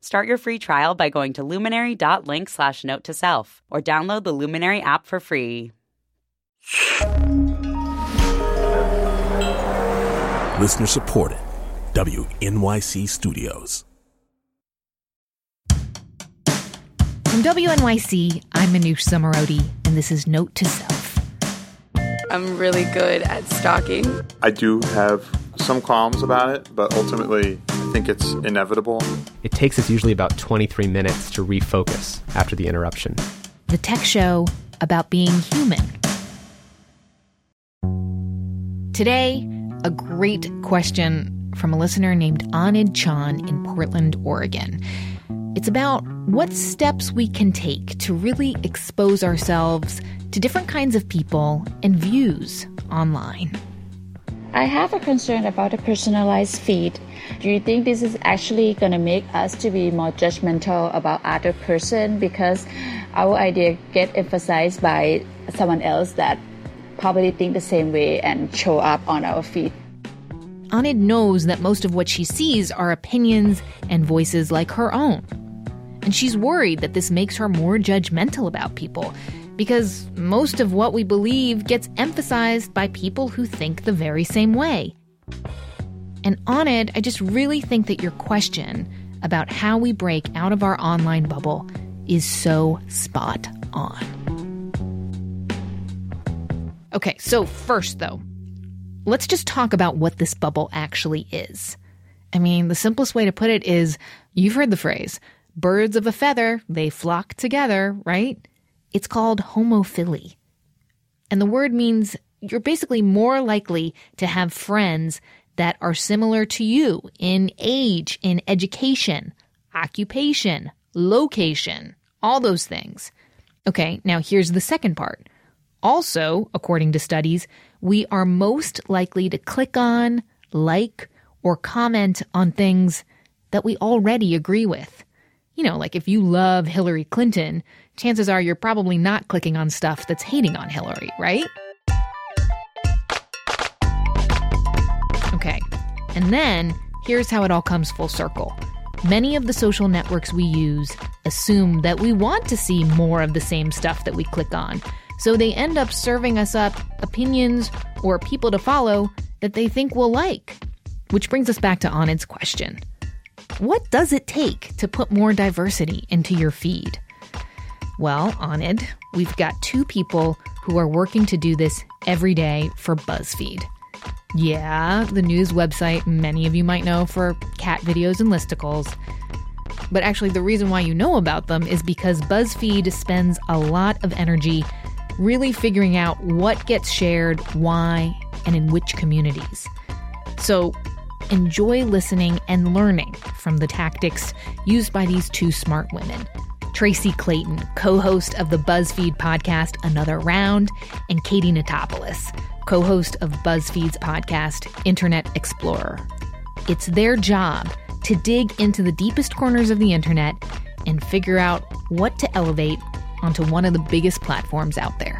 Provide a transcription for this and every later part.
Start your free trial by going to luminary.link slash note to self or download the Luminary app for free. Listener supported. WNYC Studios. From WNYC, I'm Manoush Zomorodi, and this is Note to Self. I'm really good at stalking. I do have some qualms about it, but ultimately, I think it's inevitable. It takes us usually about 23 minutes to refocus after the interruption. The tech show about being human. Today, a great question from a listener named Anid Chan in Portland, Oregon. It's about what steps we can take to really expose ourselves to different kinds of people and views online. I have a concern about the personalized feed. Do you think this is actually going to make us to be more judgmental about other person because our idea get emphasized by someone else that probably think the same way and show up on our feed? Anid knows that most of what she sees are opinions and voices like her own. And she's worried that this makes her more judgmental about people because most of what we believe gets emphasized by people who think the very same way. And on it, I just really think that your question about how we break out of our online bubble is so spot on. Okay, so first though, let's just talk about what this bubble actually is. I mean, the simplest way to put it is you've heard the phrase, birds of a feather, they flock together, right? It's called homophily. And the word means you're basically more likely to have friends that are similar to you in age, in education, occupation, location, all those things. Okay, now here's the second part. Also, according to studies, we are most likely to click on, like, or comment on things that we already agree with. You know, like if you love Hillary Clinton, chances are you're probably not clicking on stuff that's hating on Hillary, right? Okay, and then here's how it all comes full circle. Many of the social networks we use assume that we want to see more of the same stuff that we click on. So they end up serving us up opinions or people to follow that they think we'll like. Which brings us back to Anid's question. What does it take to put more diversity into your feed? Well, Anid, we've got two people who are working to do this every day for BuzzFeed. Yeah, the news website many of you might know for cat videos and listicles. But actually, the reason why you know about them is because BuzzFeed spends a lot of energy really figuring out what gets shared, why, and in which communities. So, enjoy listening and learning from the tactics used by these two smart women. Tracy Clayton, co host of the BuzzFeed podcast Another Round, and Katie Notopoulos, co host of BuzzFeed's podcast Internet Explorer. It's their job to dig into the deepest corners of the internet and figure out what to elevate onto one of the biggest platforms out there.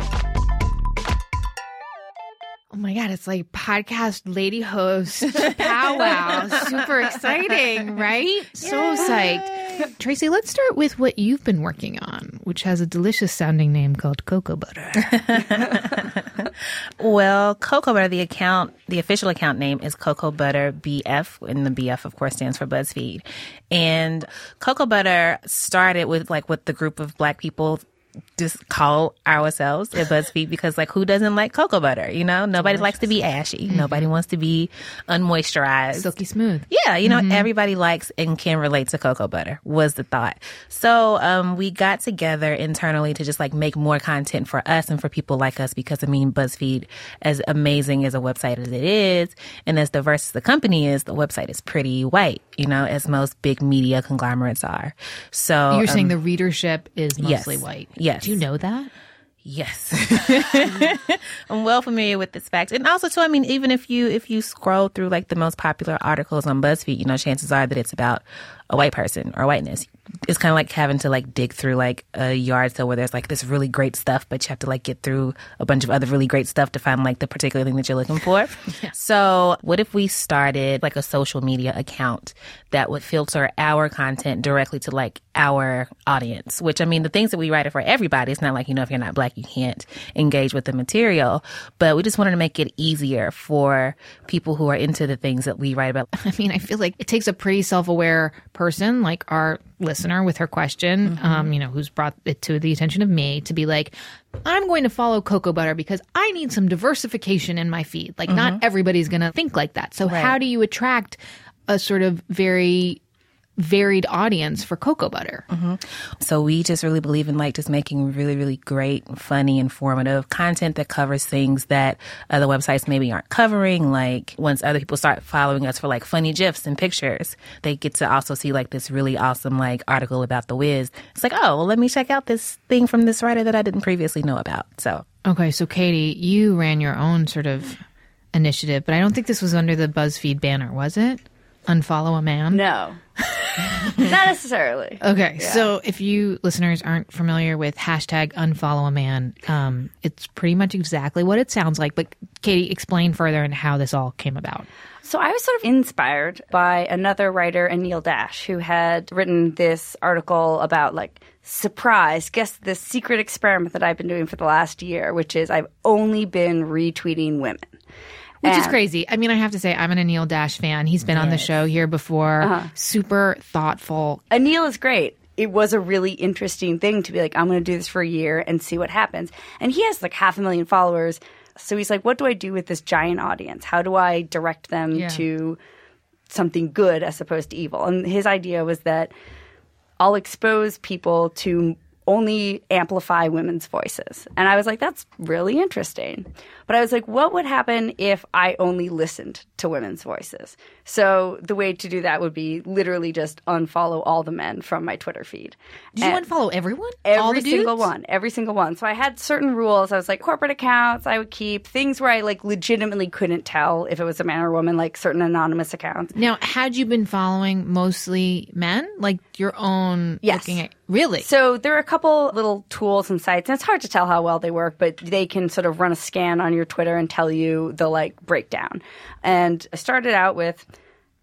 Oh my God, it's like podcast lady host powwow. Super exciting, right? So psyched. Tracy, let's start with what you've been working on, which has a delicious sounding name called Cocoa Butter. well, Cocoa Butter, the account, the official account name is Cocoa Butter BF, and the BF, of course, stands for BuzzFeed. And Cocoa Butter started with like with the group of black people just call ourselves at BuzzFeed because, like, who doesn't like cocoa butter? You know, nobody likes to be ashy. Nobody wants to be unmoisturized. Silky smooth. Yeah, you know, everybody likes and can relate to cocoa butter was the thought. So, um, we got together internally to just like make more content for us and for people like us because I mean, BuzzFeed, as amazing as a website as it is and as diverse as the company is, the website is pretty white, you know, as most big media conglomerates are. So, You're saying um, the readership is mostly yes. white. Yes. Do you know that? Yes. I'm well familiar with this fact. And also too, I mean, even if you if you scroll through like the most popular articles on BuzzFeed, you know, chances are that it's about a white person or whiteness. It's kind of like having to like dig through like a yard sale where there's like this really great stuff, but you have to like get through a bunch of other really great stuff to find like the particular thing that you're looking for. So, what if we started like a social media account that would filter our content directly to like our audience? Which I mean, the things that we write are for everybody. It's not like, you know, if you're not black, you can't engage with the material, but we just wanted to make it easier for people who are into the things that we write about. I mean, I feel like it takes a pretty self aware person like our listener with her question, um, you know, who's brought it to the attention of me to be like, I'm going to follow cocoa butter because I need some diversification in my feed. Like, not everybody's going to think like that. So, how do you attract a sort of very varied audience for cocoa butter? So we just really believe in like just making really, really great, funny, informative content that covers things that other websites maybe aren't covering. Like once other people start following us for like funny gifs and pictures, they get to also see like this really awesome like article about the Wiz. It's like, oh, well, let me check out this thing from this writer that I didn't previously know about. So Okay, so Katie, you ran your own sort of initiative, but I don't think this was under the BuzzFeed banner, was it? Unfollow a man? No. Not necessarily. Okay, so if you listeners aren't familiar with hashtag unfollow a man, um, it's pretty much exactly what it sounds like. But Katie, explain further and how this all came about. So I was sort of inspired by another writer, Anil Dash, who had written this article about like surprise, guess the secret experiment that I've been doing for the last year, which is I've only been retweeting women. Which is crazy. I mean, I have to say, I'm an Anil Dash fan. He's been on the show here before. Uh-huh. Super thoughtful. Anil is great. It was a really interesting thing to be like, I'm going to do this for a year and see what happens. And he has like half a million followers. So he's like, what do I do with this giant audience? How do I direct them Yeah. to something good as opposed to evil? And his idea was that I'll expose people to only amplify women's voices. And I was like, that's really interesting. But I was like, what would happen if I only listened to women's voices? So the way to do that would be literally just unfollow all the men from my Twitter feed. Did you And- unfollow everyone? Every single one, every single one. So I had certain rules. I was like corporate accounts. I would keep things where I like legitimately couldn't tell if it was a man or woman, like certain anonymous accounts. Now, had you been following mostly men, like your own? Yes. Looking at really. So there are a couple little tools and sites, and it's hard to tell how well they work, but they can sort of run a scan on your Twitter and tell you the like breakdown. And I started out with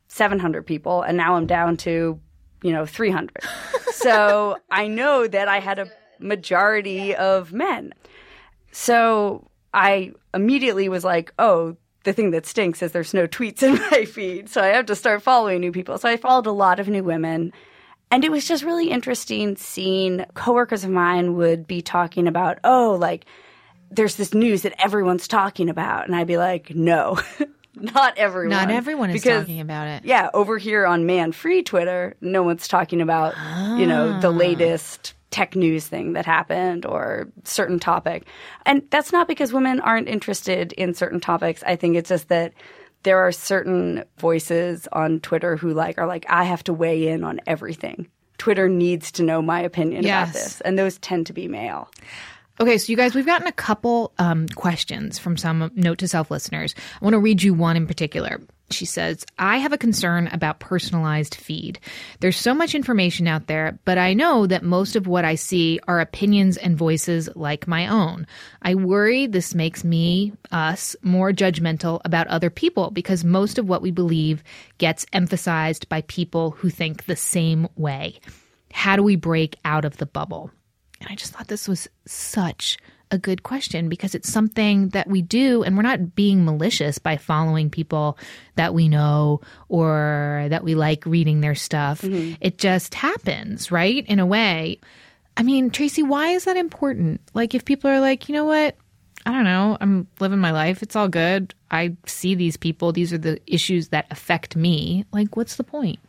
700 people, and now I'm down to, you know, 300. so I know that I had a majority of men. So I immediately was like, oh, the thing that stinks is there's no tweets in my feed. So I have to start following new people. So I followed a lot of new women. And it was just really interesting seeing coworkers of mine would be talking about, oh, like there's this news that everyone's talking about. And I'd be like, no, not everyone. Not everyone is Because, talking about it. Yeah, over here on Man Free Twitter, no one's talking about, you know, the ah. latest tech news thing that happened or certain topic. And that's not because women aren't interested in certain topics. I think it's just that there are certain voices on Twitter who like are like I have to weigh in on everything. Twitter needs to know my opinion Yes. about this. And those tend to be male. Okay, so you guys, we've gotten a couple um, questions from some note to self listeners. I want to read you one in particular. She says, I have a concern about personalized feed. There's so much information out there, but I know that most of what I see are opinions and voices like my own. I worry this makes me, us, more judgmental about other people because most of what we believe gets emphasized by people who think the same way. How do we break out of the bubble? And I just thought this was such a good question because it's something that we do, and we're not being malicious by following people that we know or that we like reading their stuff. Mm-hmm. It just happens, right? In a way. I mean, Tracy, why is that important? Like, if people are like, you know what? I don't know. I'm living my life. It's all good. I see these people. These are the issues that affect me. Like, what's the point?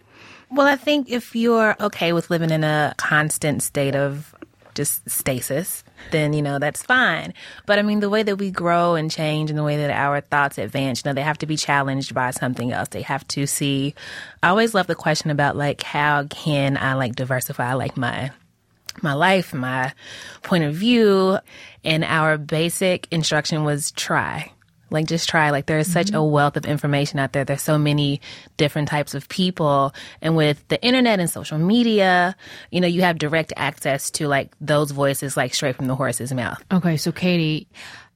Well, I think if you're okay with living in a constant state of just stasis, then, you know, that's fine. But I mean, the way that we grow and change and the way that our thoughts advance, you know, they have to be challenged by something else. They have to see. I always love the question about, like, how can I, like, diversify, like, my my life, my point of view, and our basic instruction was try. Like just try. Like there is such a mm-hmm. wealth of information out there. There's so many different types of people. And with the internet and social media, you know, you have direct access to like those voices like straight from the horse's mouth. Okay, so Katie,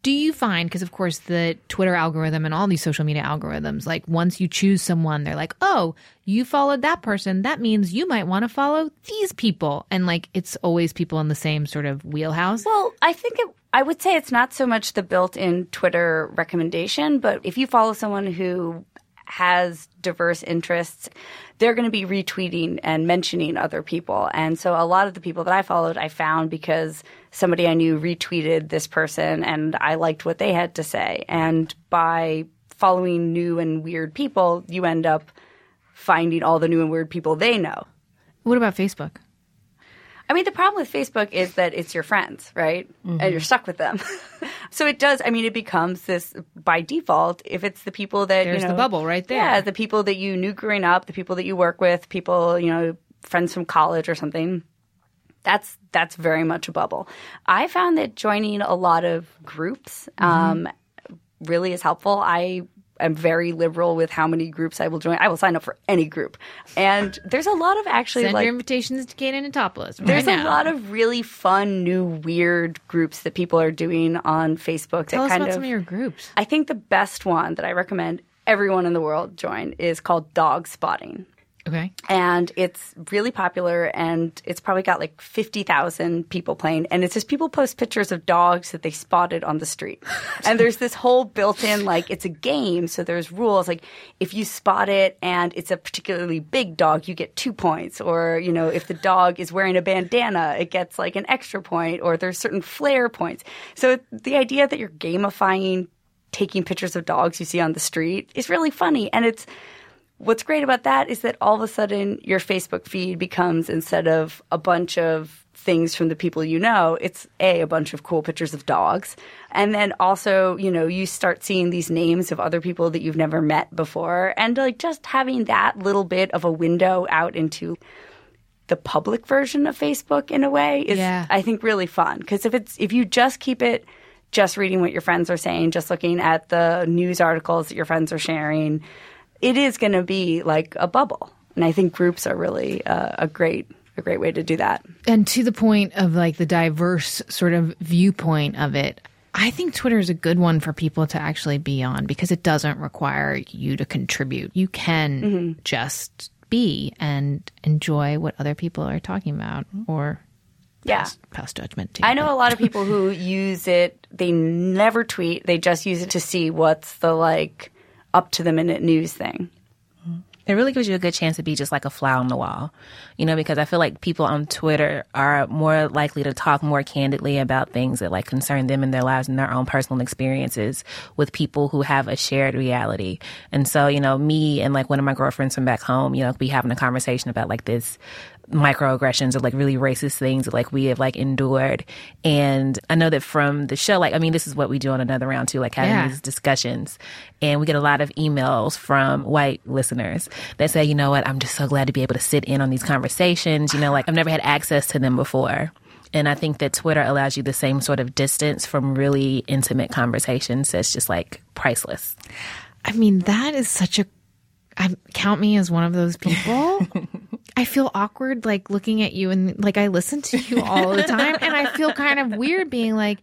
do you find because of course the Twitter algorithm and all these social media algorithms, like once you choose someone, they're like, oh, you followed that person, that means you might want to follow these people, and like it's always people in the same sort of wheelhouse. Well, I think it, I would say it's not so much the built-in Twitter recommendation, but if you follow someone who has diverse interests, they're going to be retweeting and mentioning other people. And so a lot of the people that I followed, I found because somebody I knew retweeted this person and I liked what they had to say. And by following new and weird people, you end up finding all the new and weird people they know. What about Facebook? I mean, the problem with Facebook is that it's your friends, right? And you're stuck with them. so it does, I mean, it becomes this by default, if it's the people that, There's you the bubble right there. Yeah, the people that you knew growing up, the people that you work with, people, you know, friends from college or something. That's that's very much a bubble. I found that joining a lot of groups um, really is helpful. I am very liberal with how many groups I will join. I will sign up for any group, and there's a lot of actually Send like your invitations to Katie Notopoulos. there's right a lot of really fun, new, weird groups that people are doing on Facebook. Tell that us kind about of, some of your groups. I think the best one that I recommend everyone in the world join is called Dog Spotting. Okay. And it's really popular, and it's probably got like 50,000 people playing. And it's just people post pictures of dogs that they spotted on the street. and there's this whole built in, like, it's a game, so there's rules. Like, if you spot it and it's a particularly big dog, you get two points. Or, you know, if the dog is wearing a bandana, it gets like an extra point, or there's certain flair points. So the idea that you're gamifying taking pictures of dogs you see on the street is really funny. And it's, What's great about that is that all of a sudden your Facebook feed becomes instead of a bunch of things from the people you know, it's a a bunch of cool pictures of dogs. And then also, you know, you start seeing these names of other people that you've never met before and like just having that little bit of a window out into the public version of Facebook in a way is Yeah. I think really fun because if it's if you just keep it just reading what your friends are saying, just looking at the news articles that your friends are sharing, it is going to be like a bubble. And I think groups are really uh, a great a great way to do that. And to the point of like the diverse sort of viewpoint of it, I think Twitter is a good one for people to actually be on because it doesn't require you to contribute. You can Mm-hmm. just be and enjoy what other people are talking about or Yeah. pass, pass judgment too. I know a lot of people who use it, they never tweet, they just use it to see what's the like up to the minute news thing. It really gives you a good chance to be just like a fly on the wall, you know, because I feel like people on Twitter are more likely to talk more candidly about things that like concern them in their lives and their own personal experiences with people who have a shared reality. And so, you know, me and like one of my girlfriends from back home, you know, be having a conversation about like this microaggressions or like really racist things that like we have like endured. And I know that from the show, like, I mean, this is what we do on another round too, like having Yeah. these discussions. And we get a lot of emails from white listeners that say, you know what, I'm just so glad to be able to sit in on these conversations. You know, like I've never had access to them before. And I think that Twitter allows you the same sort of distance from really intimate conversations that's just like priceless. I mean, that is such a. I count me as one of those people. I feel awkward, like looking at you and like I listen to you all the time, and I feel kind of weird being like.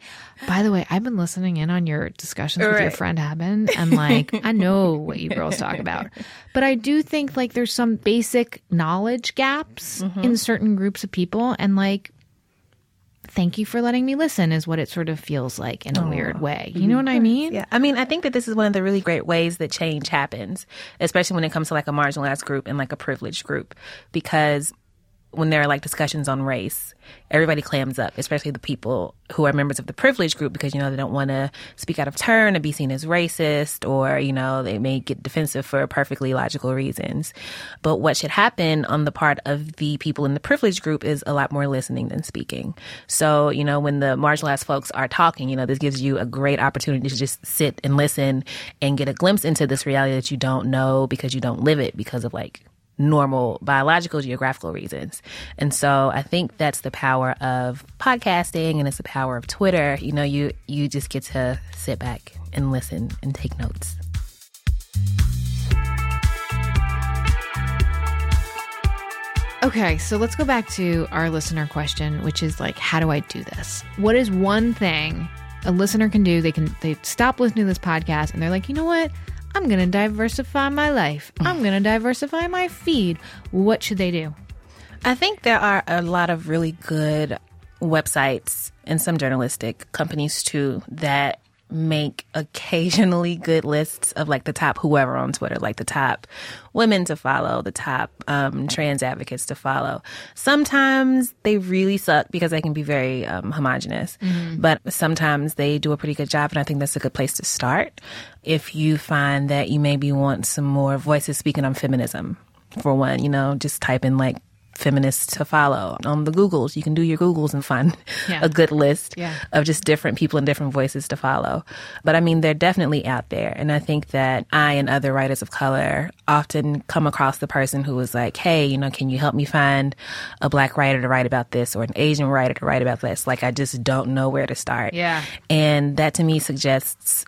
By the way, I've been listening in on your discussions with your friend Haben, and like I know what you girls talk about, but I do think like there's some basic knowledge gaps mm-hmm. in certain groups of people, and like. Thank you for letting me listen is what it sort of feels like in a weird way. You mm-hmm. know what I mean? Yeah. I mean, I think that this is one of the really great ways that change happens, especially when it comes to like a marginalized group and like a privileged group, because when there are like discussions on race, everybody clams up, especially the people who are members of the privileged group because, you know, they don't want to speak out of turn and be seen as racist or, you know, they may get defensive for perfectly logical reasons. But what should happen on the part of the people in the privileged group is a lot more listening than speaking. So, you know, when the marginalized folks are talking, you know, this gives you a great opportunity to just sit and listen and get a glimpse into this reality that you don't know because you don't live it because of like normal biological geographical reasons. And so I think that's the power of podcasting and it's the power of Twitter. You know, you you just get to sit back and listen and take notes. Okay, so let's go back to our listener question, which is like, how do I do this? What is one thing a listener can do? They can they stop listening to this podcast and they're like, you know what? I'm gonna diversify my life. I'm gonna diversify my feed. What should they do? I think there are a lot of really good websites and some journalistic companies too that make occasionally good lists of like the top whoever on Twitter, like the top women to follow, the top um, trans advocates to follow. Sometimes they really suck because they can be very um, homogenous, mm-hmm. but sometimes they do a pretty good job, and I think that's a good place to start. If you find that you maybe want some more voices speaking on feminism, for one, you know, just type in like feminists to follow on the Googles. You can do your Googles and find yeah. a good list yeah. of just different people and different voices to follow. But I mean, they're definitely out there. And I think that I and other writers of color often come across the person who is like, hey, you know, can you help me find a black writer to write about this or an Asian writer to write about this? Like, I just don't know where to start. Yeah. And that to me suggests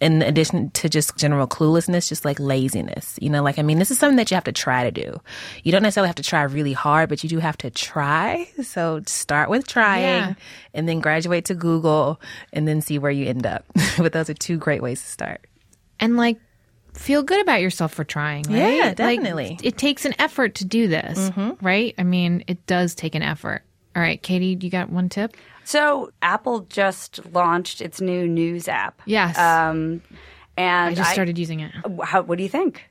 in addition to just general cluelessness, just like laziness. You know, like, I mean, this is something that you have to try to do. You don't necessarily have to try really hard, but you do have to try. So start with trying yeah. and then graduate to Google and then see where you end up. but those are two great ways to start. And like, feel good about yourself for trying, right? Yeah, definitely. Like, it takes an effort to do this, mm-hmm. right? I mean, it does take an effort. All right, Katie, you got one tip? So Apple just launched its new news app. Yes. Um, and I just started using it. How, what do you think?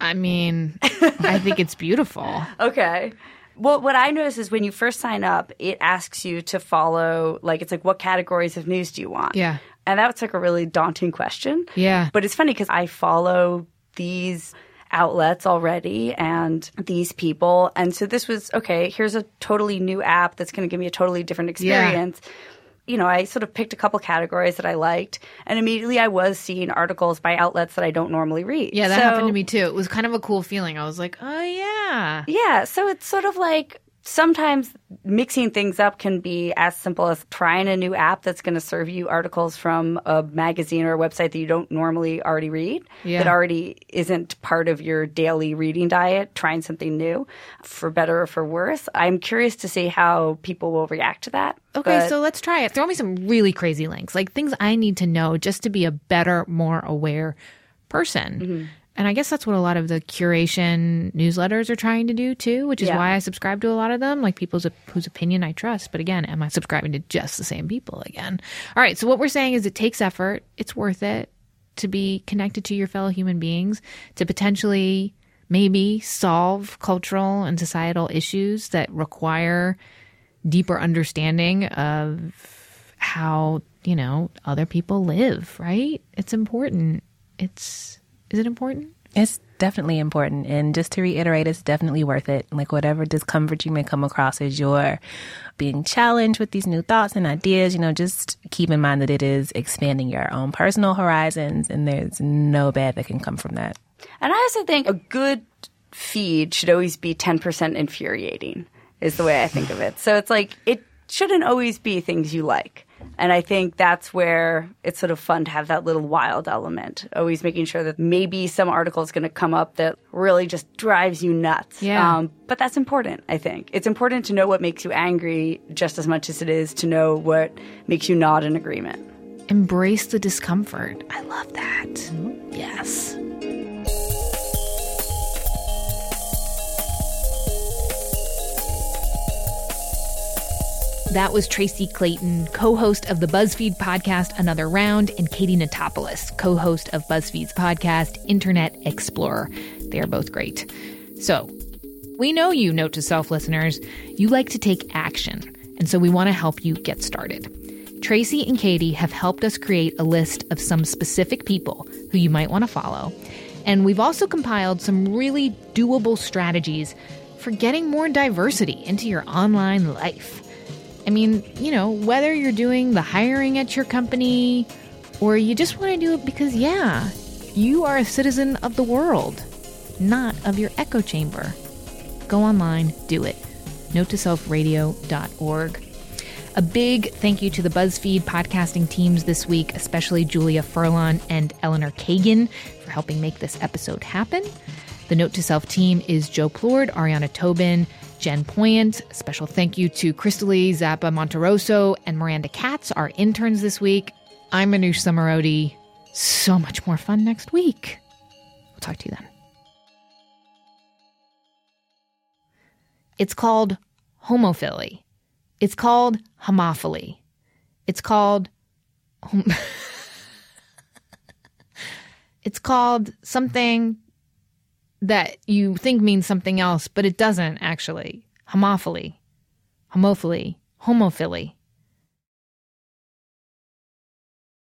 I mean, I think it's beautiful. Okay. Well, what I notice is when you first sign up, it asks you to follow, like, it's like, what categories of news do you want? Yeah. And that's like a really daunting question. Yeah. But it's funny because I follow these outlets already and these people. And so this was okay, here's a totally new app that's going to give me a totally different experience. Yeah. You know, I sort of picked a couple categories that I liked, and immediately I was seeing articles by outlets that I don't normally read. Yeah, that so, happened to me too. It was kind of a cool feeling. I was like, oh, yeah. Yeah. So it's sort of like sometimes mixing things up can be as simple as trying a new app that's going to serve you articles from a magazine or a website that you don't normally already read, yeah. that already isn't part of your daily reading diet, trying something new for better or for worse. I'm curious to see how people will react to that. Okay, but, so let's try it. Throw me some really crazy links, like things I need to know just to be a better, more aware person. Mm-hmm. And I guess that's what a lot of the curation newsletters are trying to do too, which is yeah. why I subscribe to a lot of them, like people's whose opinion I trust. But again, am I subscribing to just the same people again? All right. So what we're saying is it takes effort. It's worth it to be connected to your fellow human beings, to potentially maybe solve cultural and societal issues that require deeper understanding of how, you know, other people live, right? It's important. It's is it important? It's definitely important. And just to reiterate, it's definitely worth it. Like, whatever discomfort you may come across as you're being challenged with these new thoughts and ideas, you know, just keep in mind that it is expanding your own personal horizons, and there's no bad that can come from that. And I also think a good feed should always be 10% infuriating, is the way I think of it. So it's like, it shouldn't always be things you like. And I think that's where it's sort of fun to have that little wild element, always making sure that maybe some article is going to come up that really just drives you nuts. Yeah. Um, but that's important, I think. It's important to know what makes you angry just as much as it is to know what makes you nod in agreement. Embrace the discomfort. I love that. Mm-hmm. Yes. That was Tracy Clayton, co host of the BuzzFeed podcast Another Round, and Katie Notopoulos, co host of BuzzFeed's podcast Internet Explorer. They are both great. So, We know you, Note to Self listeners. You like to take action, and so we want to help you get started. Tracy and Katie have helped us create a list of some specific people who you might want to follow. And we've also compiled some really doable strategies for getting more diversity into your online life. I mean, you know, whether you're doing the hiring at your company or you just want to do it because, yeah, you are a citizen of the world, not of your echo chamber. Go online, do it. NoteToSelfRadio.org. A big thank you to the BuzzFeed podcasting teams this week, especially Julia Furlan and Eleanor Kagan for helping make this episode happen. The Note to Self team is Joe Plourde, Ariana Tobin, Jen Poyant. Special thank you to Crystalie Zappa Monteroso, and Miranda Katz, our interns this week. I'm Manoush Zomorodi. So much more fun next week. We'll talk to you then. It's called homophily. It's called homophily. It's called. Hom- it's called something that you think means something else, but it doesn't actually. Homophily. Homophily. Homophily.